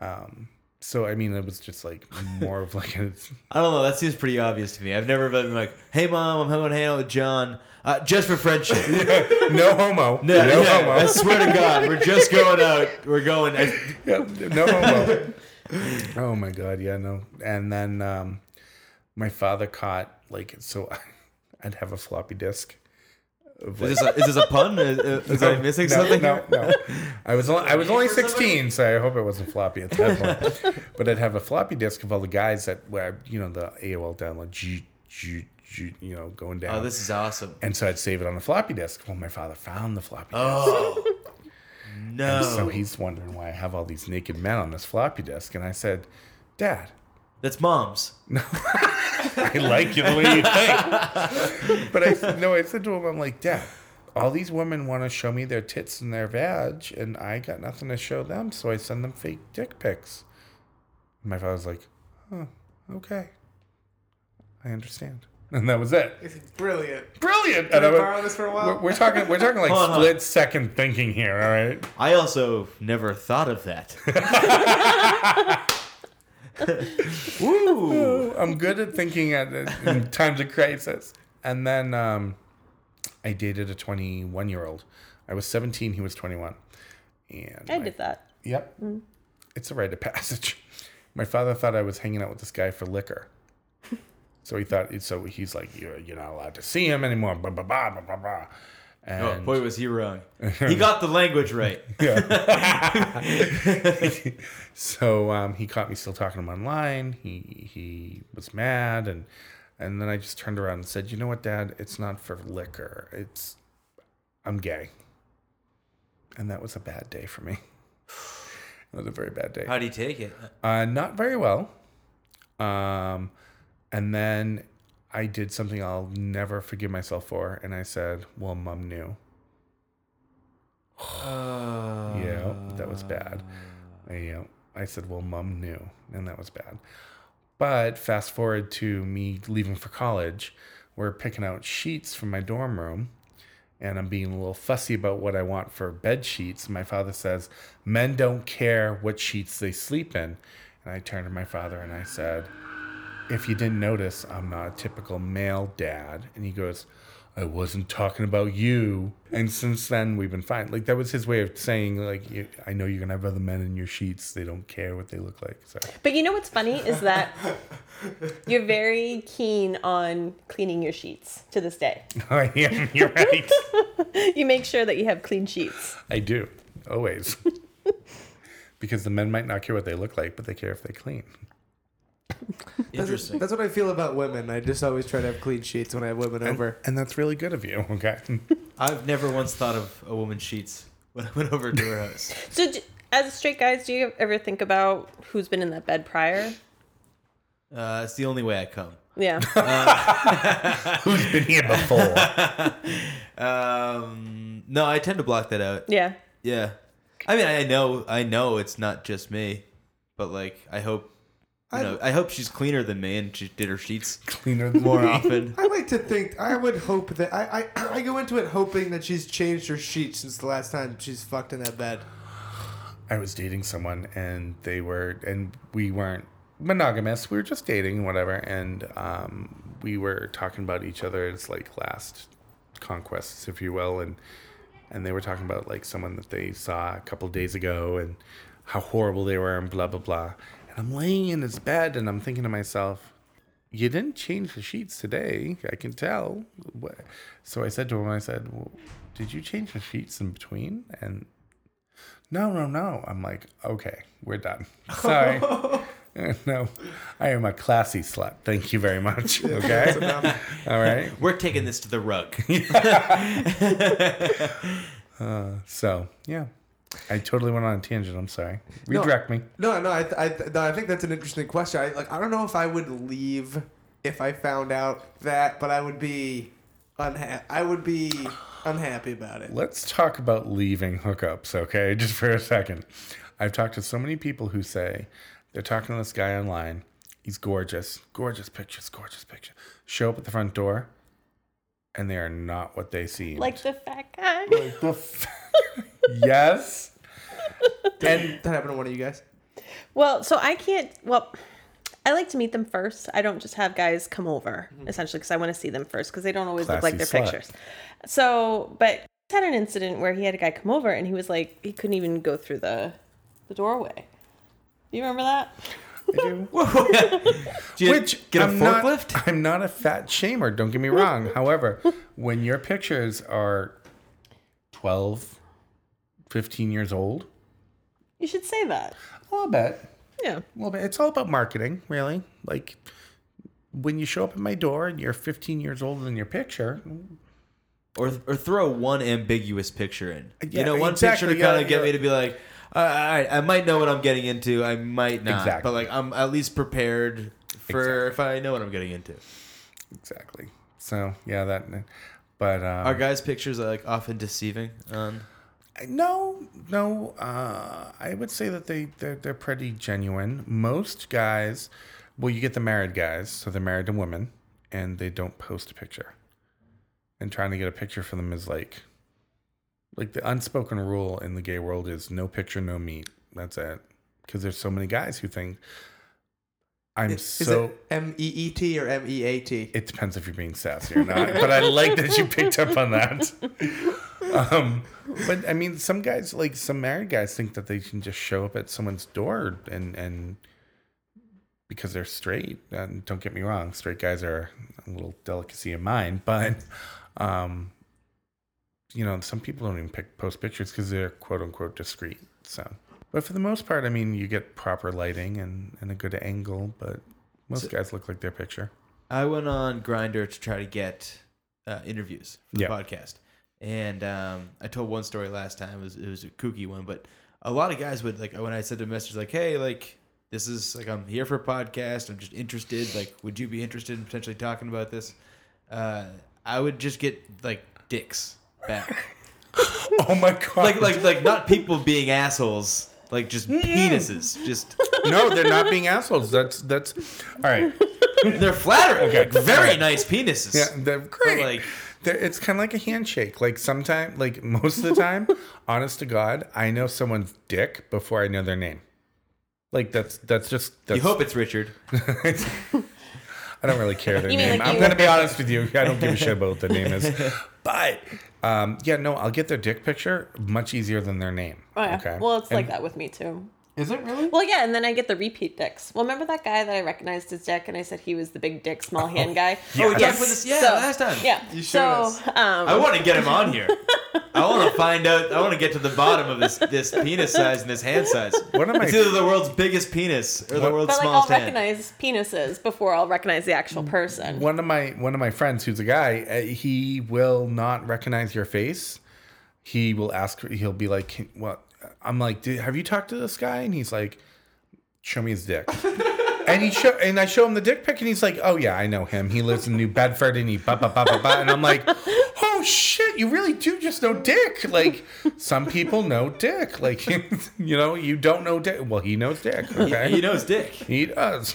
Um, so I mean, it was just like more of like a, I don't know. That seems pretty obvious to me. I've never been like, "Hey, mom, I'm going to hang out with John, uh, just for friendship." no homo, No, no yeah, homo, I swear to God, we're just going out. We're going. I, Yeah, no homo. oh my god, yeah, no. And then um, my father caught like so. I'd have a floppy disk. Is, this a, is this a pun? Is, is I missing no, something? No, no. I was only, I was only 16, so I hope it wasn't floppy at that point. but I'd have a floppy disk of all the guys that were, you know, the AOL download, G, G, G, you know, going down. Oh, this is awesome. and so I'd save it on the floppy disk. Well, my father found the floppy disk. Oh no! And so he's wondering why I have all these naked men on this floppy disk. And I said, Dad, That's mom's. I like you the way you think. but I said, no, I said to him, I'm like, Dad, all these women want to show me their tits and their vag, and I got nothing to show them, so I send them fake dick pics. My father's like, oh, okay. I understand. And that was it. It's brilliant. Brilliant. Can And I I went- borrow this for a while? We're, we're talking. We're talking like Hold on, on. split second thinking here. All right. I also never thought of that. Woo! I'm good at thinking at in times of crisis. And then um, I dated a 21 year old. I was 17. He was 21. And I my- did that. Yep. It's a rite of passage. My father thought I was hanging out with this guy for liquor. So he thought, so he's like, you're, you're not allowed to see him anymore. Blah, blah, blah, blah, blah, blah. And Oh boy, was he wrong. He got the language right. so um, he caught me still talking to him online. He he was mad, and and then I just turned around and said, "You know what, Dad? It's not for liquor. It's I'm gay." And that was a bad day for me. It was a very bad day. How do you take it? Uh, not very well. Um, and then I did something I'll never forgive myself for, and I said, "Well, Mom knew." Uh, yeah, that was bad. I, yeah, I said, "Well, Mom knew," and that was bad. But fast forward to me leaving for college, we're picking out sheets from my dorm room, and I'm being a little fussy about what I want for bed sheets. My father says, "Men don't care what sheets they sleep in," and I turned to my father and I said, "If you didn't notice, I'm not a typical male dad." And he goes. I wasn't talking about you. And since then, we've been fine. Like that was his way of saying, like, I know you're gonna have other men in your sheets. They don't care what they look like. So But you know what's funny is that you're very keen on cleaning your sheets to this day. I am. You're right. You make sure that you have clean sheets. I do always, because the men might not care what they look like, but they care if they clean. That's, Interesting. that's what I feel about women. I just always try to have clean sheets when I have women And, over. and that's really good of you. Okay. I've never once thought of a woman's sheets when I went over to her house. So, d- as straight guys, do you ever think about who's been in that bed prior? Uh, it's the only way I come. Yeah. Who's been here before? Um, no, I tend to block that out. yeah. Yeah, I mean, I know, I know it's not just me, but like, I hope, you know, I hope she's cleaner than me and she did her sheets Cleaner than more often. I like to think. I would hope that I, I I go into it hoping that she's changed her sheets since the last time she's fucked in that bed. I was dating someone and they were and we weren't monogamous. We were just dating, whatever, and um, we were talking about each other's like last conquests, if you will, and and they were talking about like someone that they saw a couple days ago and how horrible they were and blah blah blah. And I'm laying in his bed and I'm thinking to myself, you didn't change the sheets today. I can tell. So I said to him, I said, well, did you change the sheets in between? And no, no, no. I'm like, okay, we're done. Sorry. no, I am a classy slut. Thank you very much. Okay. All right. We're taking this to the rug. Uh, so, yeah. I totally went on a tangent. I'm sorry. Redirect me. No, no, I, I, no, I think that's an interesting question. I like, I don't know if I would leave if I found out that, but I would be unha- I would be unhappy about it. Let's talk about leaving hookups, okay? Just for a second. I've talked to so many people who say they're talking to this guy online. He's gorgeous, gorgeous pictures, gorgeous picture. Show up at the front door, and they are not what they seem. Like the fat guy. Like the f- yes. And that happened to one of you guys. Well, so I can't. Well, I like to meet them first. I don't just have guys come over, mm-hmm. essentially, because I want to see them first, because they don't always look like their slut. pictures. So, but I had an incident where he had a guy come over, and he was like, he couldn't even go through the the doorway. You remember that? Do you Which get a I'm not- forklift? I'm not a fat shamer, don't get me wrong. However, when your pictures are 12, 15 years old, You should say that. a little bit, Yeah. a little bit. It's all about marketing, really. Like when you show up at my door and you're 15 years older than your picture, or or throw one ambiguous picture in. Yeah, you know, one exactly, picture to kind yeah, of get yeah. me to be like, all right, I might know what I'm getting into. I might not, Exactly. but like I'm at least prepared for if I know what I'm getting into. exactly. So yeah, that. But um, Are guys' pictures are like often deceiving? Um, No, no. Uh, I would say that they they're, they're pretty genuine. Most guys, well, you get the married guys, so they're married to women, and they don't post a picture. And trying to get a picture for them is like, like the unspoken rule in the gay world is no picture, no meat. That's it. Because there's so many guys who think I'm Is so. M E E T or M E A T? It depends if you're being sassy or not. but I like that you picked up on that. Um, but I mean, some guys, like some married guys, think that they can just show up at someone's door and and because they're straight. And don't get me wrong, straight guys are a little delicacy of mine, but um, you know, some people don't even pick, post pictures because they're quote unquote discreet. So, but for the most part, I mean, you get proper lighting and and a good angle, but most guys look like their picture. I went on Grindr to try to get uh, interviews for the Yeah. podcast, and um, I told one story last time. It was, it was a kooky one, but a lot of guys would like when I sent a message like, "Hey, like this is like I'm here for a podcast. I'm just interested. Like, would you be interested in potentially talking about this?" Uh, I would just get like dicks back, Oh my god! like like like not people being assholes, like just penises. Just no, they're not being assholes. That's that's all right. they're flattering. Okay. like, very Okay. nice penises. Yeah, they're great. like- They're- it's kind of like a handshake. Like sometimes, like most of the time, honest to God, I know someone's dick before I know their name. Like that's that's just. That's, You hope it's Richard. I don't really care their You mean name. like I'm you- gonna be honest with you. I don't give a shit about what their name is. But um, yeah, no, I'll get their dick picture much easier than their name. Oh, yeah. Okay. Well, it's And- like that with me too. Is it really? Well, yeah, and then I get the repeat dicks. Well, remember that guy that I recognized his dick, and I said he was the big dick, small hand guy. Oh, we Yes. talked about this. Yeah, So- last time. Yeah. You so, us. um, I want to get him on here. I want to find out. I want to get to the bottom of this this penis size and this hand size. One of my It's either the world's biggest penis or the What- world's but like I'll smallest hand. recognize penises before I'll recognize the actual person. one of my one of my friends who's a guy uh, he will not recognize your face he will ask. He'll be like, "Can- "What?" I'm like, "Did- "Have you talked to this guy?" And he's like, "Show me his dick." And he show and I show him the dick pic, and he's like, "Oh yeah, I know him. He lives in New Bedford, and he ba ba ba ba ba." And I'm like, "Oh shit, you really do just know dick. Like some people know dick. Like you know, you don't know dick. Well, he knows dick. Okay, He knows dick. he does.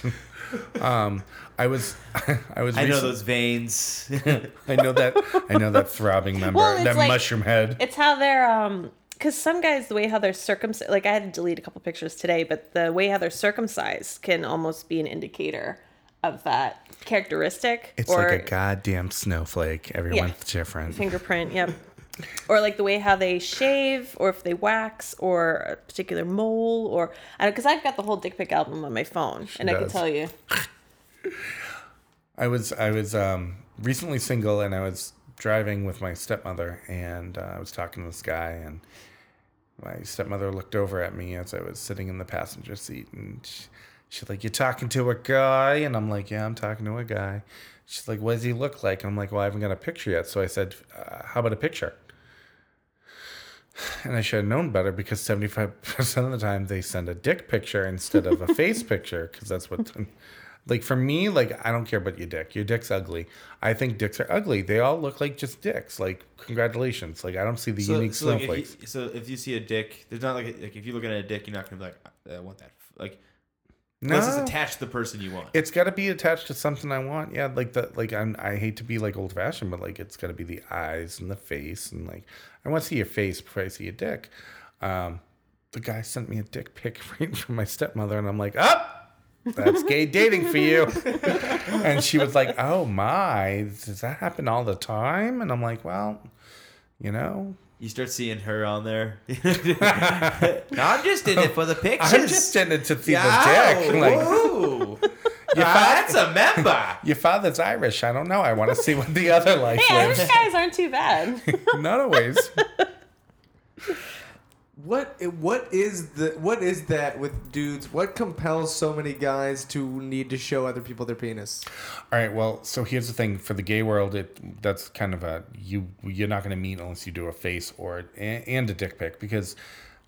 Um, I was, I was. I know those veins. I know that. I know that throbbing member, Well, that like- mushroom head. It's how they're um because some guys the way how they're circumcised like I had to delete a couple pictures today, but the way how they're circumcised can almost be an indicator of that characteristic. It's or like a goddamn snowflake. Everyone's different. fingerprint, yep. Or like the way how they shave, or if they wax, or a particular mole, or I because I've got the whole dick pic album on my phone, and I can does. tell you. I was I was um, recently single and I was driving with my stepmother and uh, I was talking to this guy and my stepmother looked over at me as I was sitting in the passenger seat and she, she's like, "You're talking to a guy?" And I'm like, "Yeah, I'm talking to a guy." She's like, "What does he look like?" And I'm like, "Well, I haven't got a picture yet." So I said, uh, "How about a picture?" And I should have known better because 75% of the time they send a dick picture instead of a face picture because that's what, like for me, like I don't care about your dick. Your dick's ugly. I think dicks are ugly. They all look like just dicks. Like, congratulations. Like, I don't see the unique so, like, if you, so if you see a dick, there's not like, a, like if you look at a dick, you're not gonna be like, I want that. Like unless it's attached to the person you want. It's got to be attached to something I want. Yeah, like the like I'm I hate to be like old fashioned, but like it's got to be the eyes and the face and like I want to see your face before I see your dick. Um, the guy sent me a dick pic right from my stepmother, and I'm like, up, that's gay dating for you. and she was like, oh my, does that happen all the time? And I'm like, well, you know, You start seeing her on there. no, I'm just in it for the pictures. I'm just in it to see Yeah, the dick. Like, whoa. your, Ah, that's a member. your father's Irish. I don't know. I want to see what the other life Hey, Irish guys aren't too bad. Not always. What what is the what is that with dudes? What compels so many guys to need to show other people their penis? All right. Well, so here's the thing for the gay world. It that's kind of a you you're not going to meet unless you do a face or and, and a dick pic because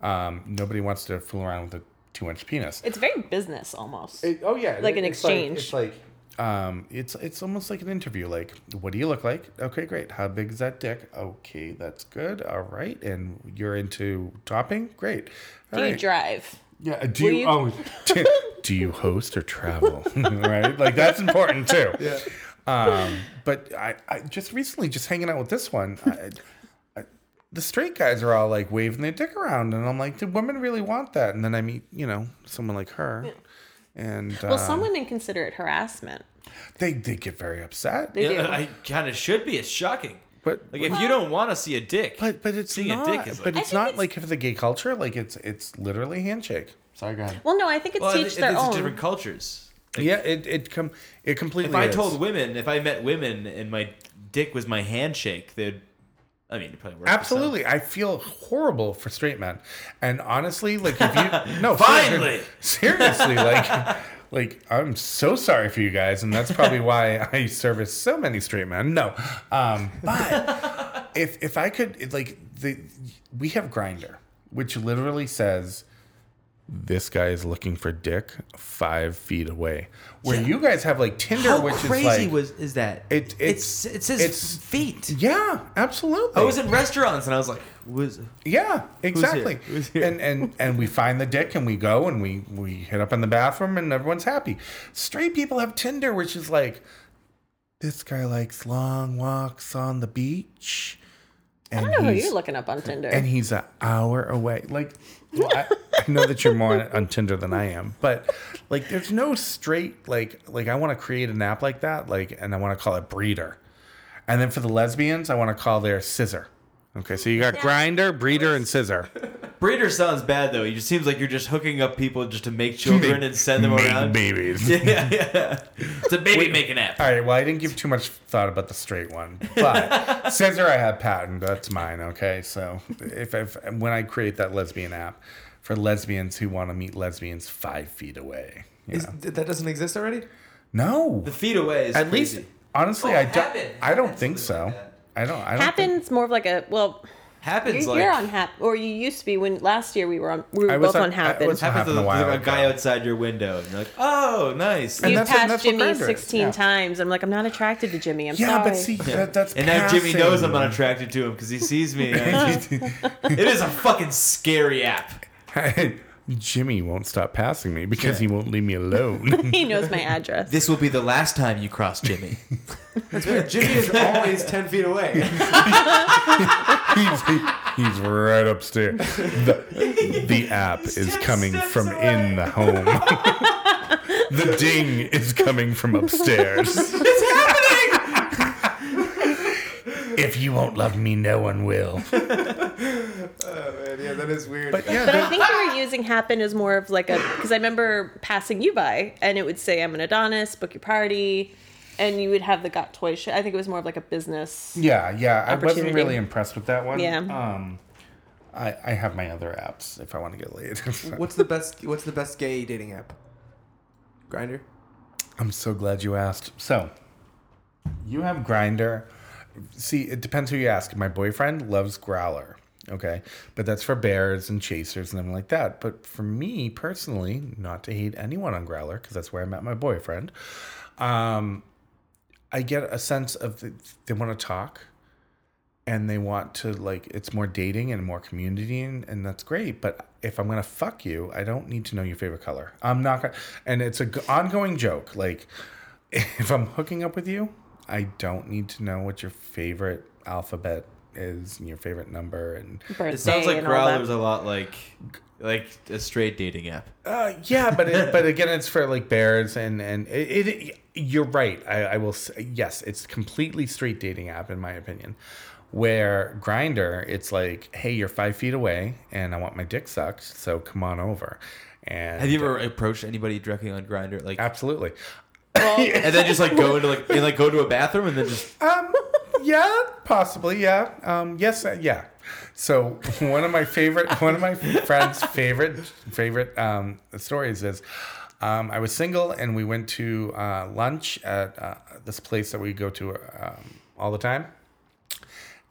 um, nobody wants to fool around with a two inch penis. it's very business almost. oh yeah, Like an it's like- exchange. it's like um, it's it's almost like an interview. Like, what do you look like? Okay, great. How big is that dick? Okay, that's good. All right, and you're into topping? Great. All Do you drive? Yeah. Do Will you, you- oh do, do you host or travel? right? Like that's important too. Yeah. Um, but I, I just recently just hanging out with this one. I, I, the straight guys are all like waving their dick around, and I'm like, do women really want that? And then I meet, you know, someone like her, and Well, uh, some women consider it harassment. they they get very upset. They Yeah, do. I kind of should be. It's shocking. But Like if you don't want to see a dick, but but it's seeing a not. dick is but like- it's not like if the gay culture. Like it's it's literally handshake. Sorry, go ahead. well, no, I think it's well, teach it, their it's own. different cultures. Like, yeah, it it com it completely. If I is. told women, if I met women and my dick was my handshake, they'd. I mean, it probably works. Absolutely, I feel horrible for straight men, and honestly, like if you no Finally! seriously, like like I'm so sorry for you guys, and that's probably why I service so many straight men. No, um, but if if I could like the we have Grindr, which literally says this guy is looking for dick five feet away, where you guys have like Tinder, How which crazy is like was is that? It- it's, it's- it says it's- feet. yeah, absolutely. I was in restaurants and I was like, was Yeah, exactly. Who's here? And and and we find the dick and we go and we we hit up in the bathroom and everyone's happy. Straight people have Tinder, which is like, this guy likes long walks on the beach. And I don't know who you're looking up on Tinder. and he's an hour away. Like, well, I, I know that you're more on, on Tinder than I am, but like, there's no straight like like I want to create an app like that, like, and I want to call it Breeder, and then for the lesbians, I want to call their Scissor. Okay, so you got Grindr, Breeder, and Scissor. breeder sounds bad though. It just seems like you're just hooking up people just to make children and send them Make around. babies. Yeah, yeah. It's a baby making app. All right. Well, I didn't give too much thought about the straight one, but Scissor I have patent. That's mine. Okay. So if, if when I create that lesbian app for lesbians who want to meet lesbians five feet away, you Is, that doesn't exist already? no. The feet away is At crazy. least, honestly, Oh, I don't. Happen. I don't Happen, think so. like that. I don't. I don't. Think, Happens more of like a well. happens You're, like you're on Hap, or you used to be when last year we were on. We were I was both on- on I Happen. was- happens happened to a while a ago. guy outside your window, and you're like, oh, nice. And you that's what- passed that's Jimmy 16 yeah. times. I'm like, I'm not attracted to Jimmy. I'm Yeah, sorry. but see, that, that's And now Jimmy knows I'm passing. not attracted to him because he sees me. it is a fucking scary app. Jimmy won't stop passing me because he won't leave me alone. he knows my address. This will be the last time you cross Jimmy. That's weird. Jimmy is always 10 feet away. he's, he's right upstairs. The, the app is coming from in the home. the ding is coming from upstairs. It's happening! if you won't love me, no one will. Oh, man, yeah, that is weird. But yeah, But I think we were using Happn as more of like a because I remember passing you by and it would say I'm an Adonis, book your party, and you would have the got toy shit. I think it was more of like a business. yeah, yeah. I wasn't really impressed with that one. Yeah. Um, I, I have my other apps if I want to get laid. what's the best what's the best gay dating app? Grindr? I'm so glad you asked. So, you have Grindr. See, it depends who you ask. My boyfriend loves Growler. Okay, but that's for bears and chasers and everything like that. But for me personally, not to hate anyone on Growler because that's where I met my boyfriend. Um, I get a sense of the, they want to talk and they want to like it's more dating and more community and, and that's great but if i'm gonna fuck you i don't need to know your favorite color i'm not gonna and it's a g- ongoing joke like if i'm hooking up with you i don't need to know what your favorite alphabet is and your favorite number and Birthday It sounds like and all that. Growler's a lot like like a straight dating app. Uh, yeah, but it, but again, it's for like bears and and it. it you're right. I, I will. Say, yes, it's completely straight dating app in my opinion. Where Grindr, it's like, hey, you're five feet away, and I want my dick sucked, so come on over. And Have you ever approached anybody directly on Grindr, like, Absolutely. and then just like go into like and like go to a bathroom and then just Um. Yeah. Possibly. Yeah. Um. Yes. uh, yeah. So one of my favorite, one of my friends' favorite favorite um, stories is, um, I was single and we went to uh, lunch at uh, this place that we go to um, all the time.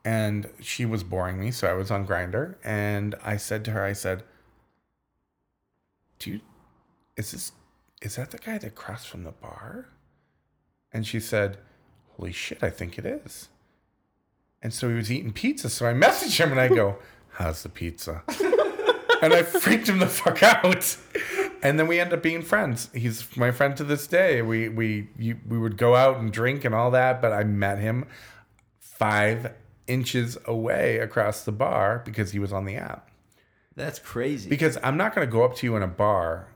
And she was boring me, so I was on Grindr, and I said to her, I said, "Do you, is this, is that the guy that crossed from the bar?" And she said, Holy shit, I think it is. And so he was eating pizza. So I messaged him and I go, How's the pizza? and I freaked him the fuck out. And then we end up being friends. He's my friend to this day. We we you, we would go out and drink and all that, but I met him five inches away across the bar because he was on the app. that's crazy. Because I'm not going to go up to you in a bar.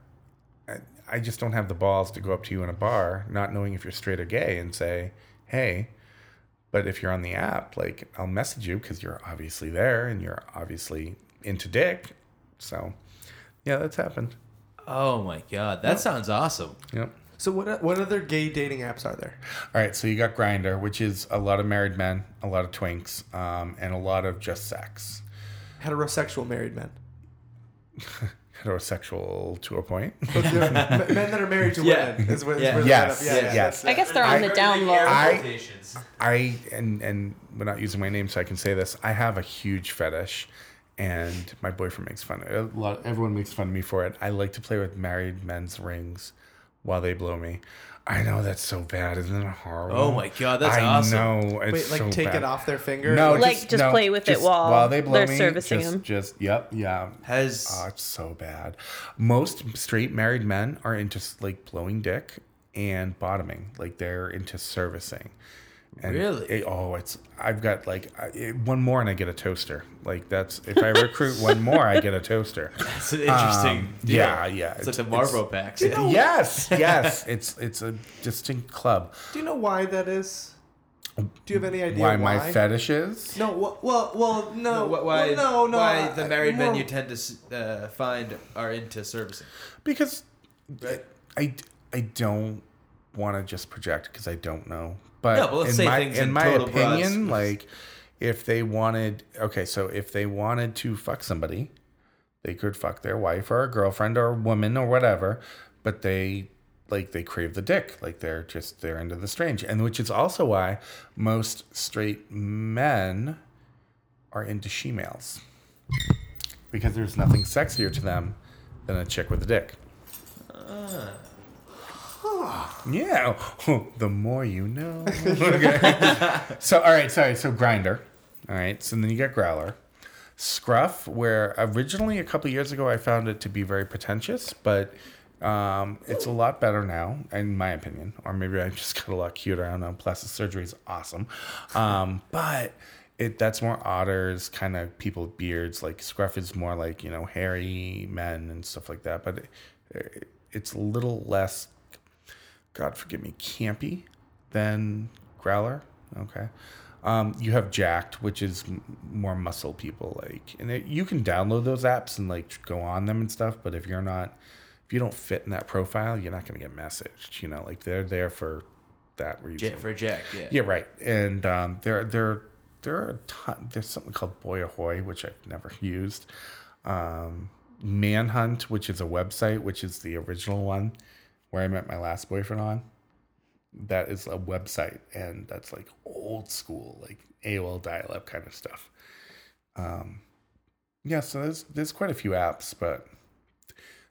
I- I just don't have the balls to go up to you in a bar, not knowing if you're straight or gay, and say, "Hey." But if you're on the app, like I'll message you because you're obviously there and you're obviously into dick. So, yeah, that's happened. oh my god, that sounds awesome. Yep. So what what other gay dating apps are there? All right, so you got Grindr, which is a lot of married men, a lot of twinks, um, and a lot of just sex. Heterosexual married men. Heterosexual to a point. But men that are married to Yeah. women. Is what, is Yeah. where they're Yes, set up. yes. that's- uh, I guess they're on I- the down low. I- I and and we're not using my name, so I can say this. I have a huge fetish, and my boyfriend makes fun. Uh, of, a lot, everyone makes fun of me for it. I like to play with married men's rings while they blow me. I know that's so bad, isn't it horrible? Oh my God, that's I awesome. know. It's Wait, like so take bad. it off their finger? No, Like, just play with it while they blow they're me, servicing just, them. Just yep, yeah. Has Oh, it's so bad. Most straight married men are into like blowing dick and bottoming. Like they're into servicing. And Really? it- oh, it's. I've got like I- it- one more and I get a toaster. Like that's if I recruit one more, I get a toaster. That's an interesting. Um, yeah, yeah. It's, like the Marlboro packs. Yeah. Yes, yes. It's it's a distinct club. Do you know why that is? Do you have any idea Why, why? my fetish is? No, well, well, well no, Wh- why, well, no, no. why I- the I- married men more- you tend to uh, find are into servicing? because I I, I don't want to just project because I don't know. But No, but let's in say my things in in my total opinion, strokes. like if they wanted okay, so if they wanted to fuck somebody, they could fuck their wife or a girlfriend or a woman or whatever, but they like they crave the dick, like they're just they're into the strange, and which is also why most straight men are into she-males because there's nothing sexier to them than a chick with a dick. Ah. Yeah, the more you know. Okay. so, all right, sorry. So, Grindr. All right. So then you get growler, scruff. Where originally a couple years ago I found it to be very pretentious, but um, it's a lot better now, in my opinion. Or maybe I just got a lot cuter. I don't know. Plastic surgery is awesome, um, but it that's more otters, kind of people with beards. Like scruff is more like you know hairy men and stuff like that. But it, it's a little less God forgive me, campy than Growler. Okay. Um, you have Jacked, which is m- more muscle people like, and it, you can download those apps and like go on them and stuff. But if you're not, if you don't fit in that profile, you're not going to get messaged. You know, like they're there for that reason. For Jack, yeah. Yeah, right. And um, there, there, there are a ton. There's something called Boy Ahoy, which I've never used. Um, Manhunt, which is a website, which is the original one where I met my last boyfriend on. That is a website, and that's like old school, like AOL dial-up kind of stuff. Um, yeah, so there's there's quite a few apps, but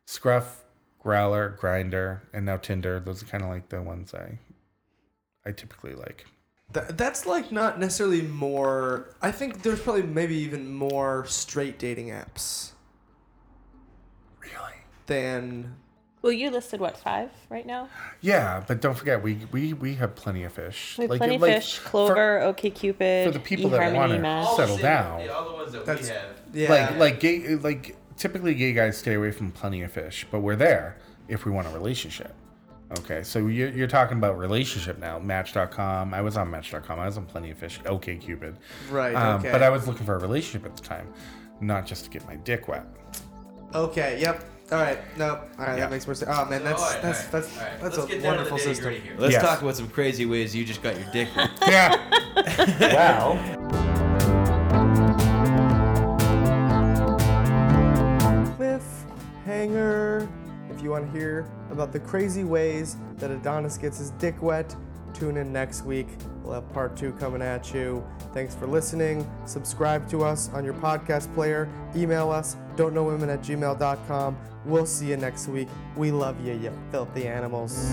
Scruff, Growler, Grindr, and now Tinder. Those are kind of like the ones I I typically like. Th- that's like not necessarily more. I think there's probably maybe even more straight dating apps Really? than. Well, you listed what five right now? Yeah, but don't forget we we we have plenty of fish. We have Like- plenty like, fish, for- Clover, OK Cupid, for the people that want to settle down. all the ones that That's- we have. Yeah. Like like gay like typically gay guys stay away from plenty of fish, but we're there if we want a relationship. Okay, so you're, you're talking about relationship now. Match.com. I was on Match.com. I was on Plenty of Fish. OK Cupid. Right, Um, okay. But I was looking for a relationship at the time, not just to get my dick wet. Okay. Yep. All right. No. All right. Yeah. That makes more sense. Oh man, that's All right, that's all right, that's all right. that's Let's a down to the wonderful system. nitty-gritty here. Let's Yes. talk about some crazy ways you just got your dick. wet. Yeah. wow. Cliffhanger. If you want to hear about the crazy ways that Adonis gets his dick wet, tune in next week. We'll have part two coming at you. Thanks for listening. Subscribe to us on your podcast player. Email us, don't know women at gmail.com. We'll see you next week. We love you, you filthy animals.